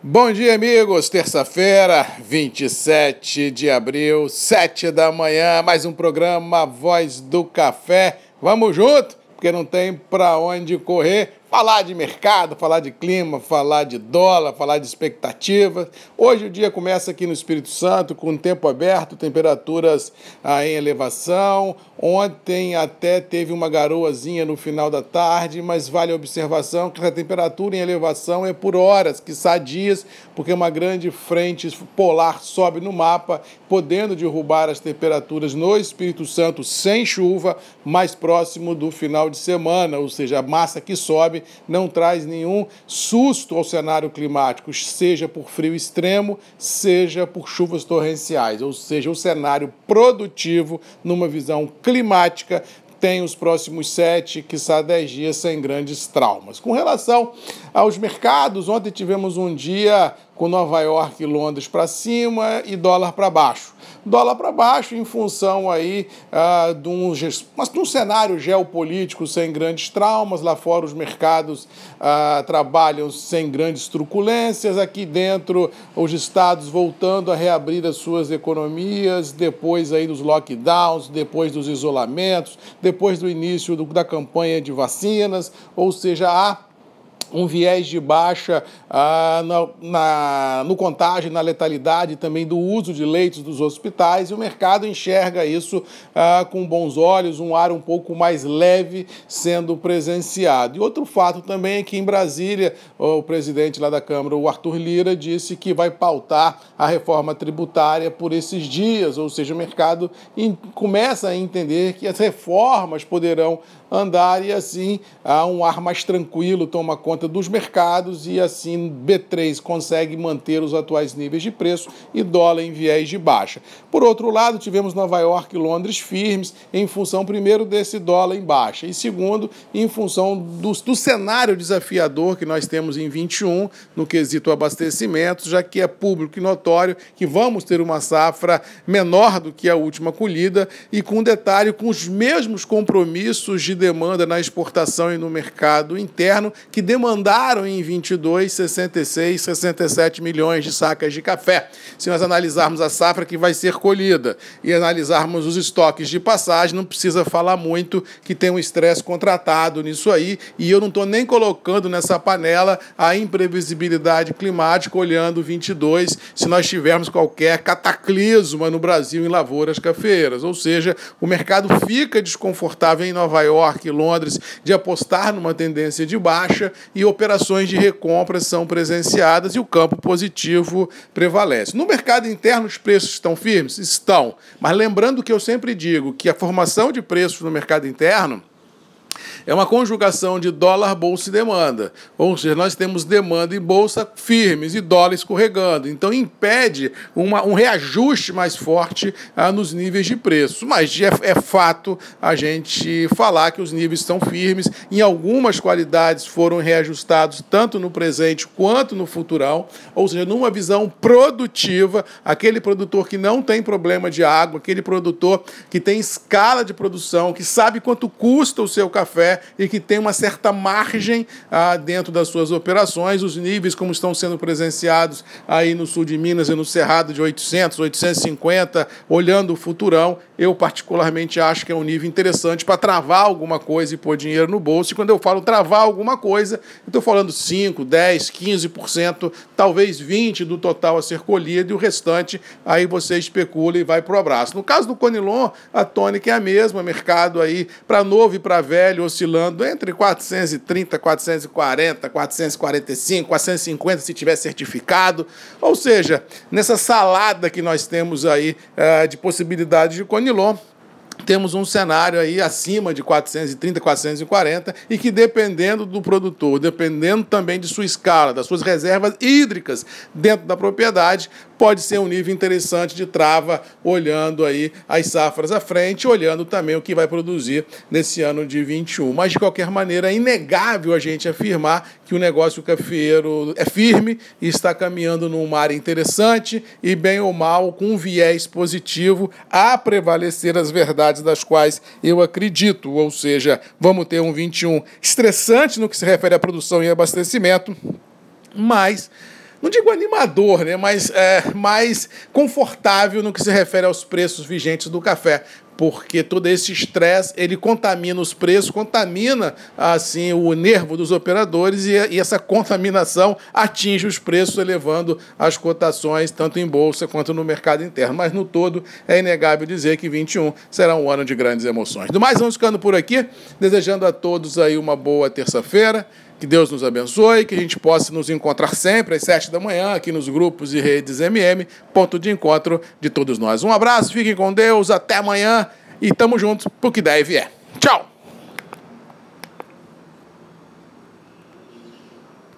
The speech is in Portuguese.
Bom dia, amigos. Terça-feira, 27 de abril, 7 da manhã, mais um programa Voz do Café. Vamos junto, porque não tem para onde correr falar de mercado, falar de clima, falar de dólar, falar de expectativas. Hoje o dia começa aqui no Espírito Santo com tempo aberto, temperaturas ah, em elevação. Ontem até teve uma garoazinha no final da tarde, mas vale a observação que a temperatura em elevação é por horas, que dias, porque uma grande frente polar sobe no mapa, podendo derrubar as temperaturas no Espírito Santo sem chuva, mais próximo do final de semana, ou seja, a massa que sobe não traz nenhum susto ao cenário climático, seja por frio extremo, seja por chuvas torrenciais, ou seja, o cenário produtivo numa visão climática tem os próximos sete, quiçá dez dias sem grandes traumas. Com relação aos mercados, ontem tivemos um dia com Nova York e Londres para cima e dólar para baixo dólar para baixo em função aí uh, de, um, mas de um cenário geopolítico sem grandes traumas. Lá fora os mercados uh, trabalham sem grandes truculências. Aqui dentro os estados voltando a reabrir as suas economias depois aí dos lockdowns, depois dos isolamentos, depois do início do, da campanha de vacinas. Ou seja, há um viés de baixa ah, na, na, no contágio, na letalidade também do uso de leitos dos hospitais, e o mercado enxerga isso ah, com bons olhos, um ar um pouco mais leve sendo presenciado. E outro fato também é que em Brasília, o presidente lá da Câmara, o Arthur Lira, disse que vai pautar a reforma tributária por esses dias, ou seja, o mercado começa a entender que as reformas poderão andar e assim há um ar mais tranquilo toma conta dos mercados e assim B3 consegue manter os atuais níveis de preço e dólar em viés de baixa. Por outro lado, tivemos Nova York e Londres firmes em função primeiro desse dólar em baixa e segundo em função do, do cenário desafiador que nós temos em 21 no quesito abastecimento, já que é público e notório que vamos ter uma safra menor do que a última colhida e com detalhe com os mesmos compromissos de demanda na exportação e no mercado interno, que demandaram em 22 66, 67 milhões de sacas de café. Se nós analisarmos a safra que vai ser colhida e analisarmos os estoques de passagem, não precisa falar muito que tem um estresse contratado nisso aí, e eu não estou nem colocando nessa panela a imprevisibilidade climática olhando 22, se nós tivermos qualquer cataclisma no Brasil em lavouras cafeeiras, ou seja, o mercado fica desconfortável em Nova York Londres de apostar numa tendência de baixa e operações de recompra são presenciadas e o campo positivo prevalece. No mercado interno, os preços estão firmes? Estão. Mas lembrando que eu sempre digo que a formação de preços no mercado interno é uma conjugação de dólar, bolsa e demanda. Ou seja, nós temos demanda e bolsa firmes e dólar escorregando. Então impede uma, um reajuste mais forte ah, nos níveis de preço. Mas é, é fato a gente falar que os níveis estão firmes. Em algumas qualidades foram reajustados tanto no presente quanto no futurão. Ou seja, numa visão produtiva, aquele produtor que não tem problema de água, aquele produtor que tem escala de produção, que sabe quanto custa o seu café, e que tem uma certa margem ah, dentro das suas operações. Os níveis, como estão sendo presenciados aí no sul de Minas e no Cerrado, de 800, 850, olhando o futurão, eu particularmente acho que é um nível interessante para travar alguma coisa e pôr dinheiro no bolso. E quando eu falo travar alguma coisa, estou falando 5, 10, 15%, talvez 20% do total a ser colhido e o restante aí você especula e vai para o abraço. No caso do Conilon, a tônica é a mesma, mercado aí para novo e para velho oscilando entre 430, 440, 445, 450 se tiver certificado. Ou seja, nessa salada que nós temos aí uh, de possibilidades de Conilon, temos um cenário aí acima de 430, 440 e que dependendo do produtor, dependendo também de sua escala, das suas reservas hídricas dentro da propriedade, pode ser um nível interessante de trava, olhando aí as safras à frente, olhando também o que vai produzir nesse ano de 21. Mas, de qualquer maneira, é inegável a gente afirmar que o negócio cafeiro é firme e está caminhando num mar interessante e, bem ou mal, com um viés positivo a prevalecer as verdades das quais eu acredito. Ou seja, vamos ter um 21 estressante no que se refere à produção e abastecimento, mas não digo animador, né, mas é, mais confortável no que se refere aos preços vigentes do café porque todo esse estresse ele contamina os preços, contamina assim o nervo dos operadores e, e, essa contaminação atinge os preços, elevando as cotações tanto em bolsa quanto no mercado interno. Mas no todo é inegável dizer que 21 será um ano de grandes emoções. Do mais, vamos ficando por aqui, desejando a todos aí uma boa terça-feira. Que Deus nos abençoe, que a gente possa nos encontrar sempre às sete da manhã aqui nos grupos e redes MM, ponto de encontro de todos nós. Um abraço, fiquem com Deus, até amanhã e tamo juntos pro que der e vier. Tchau!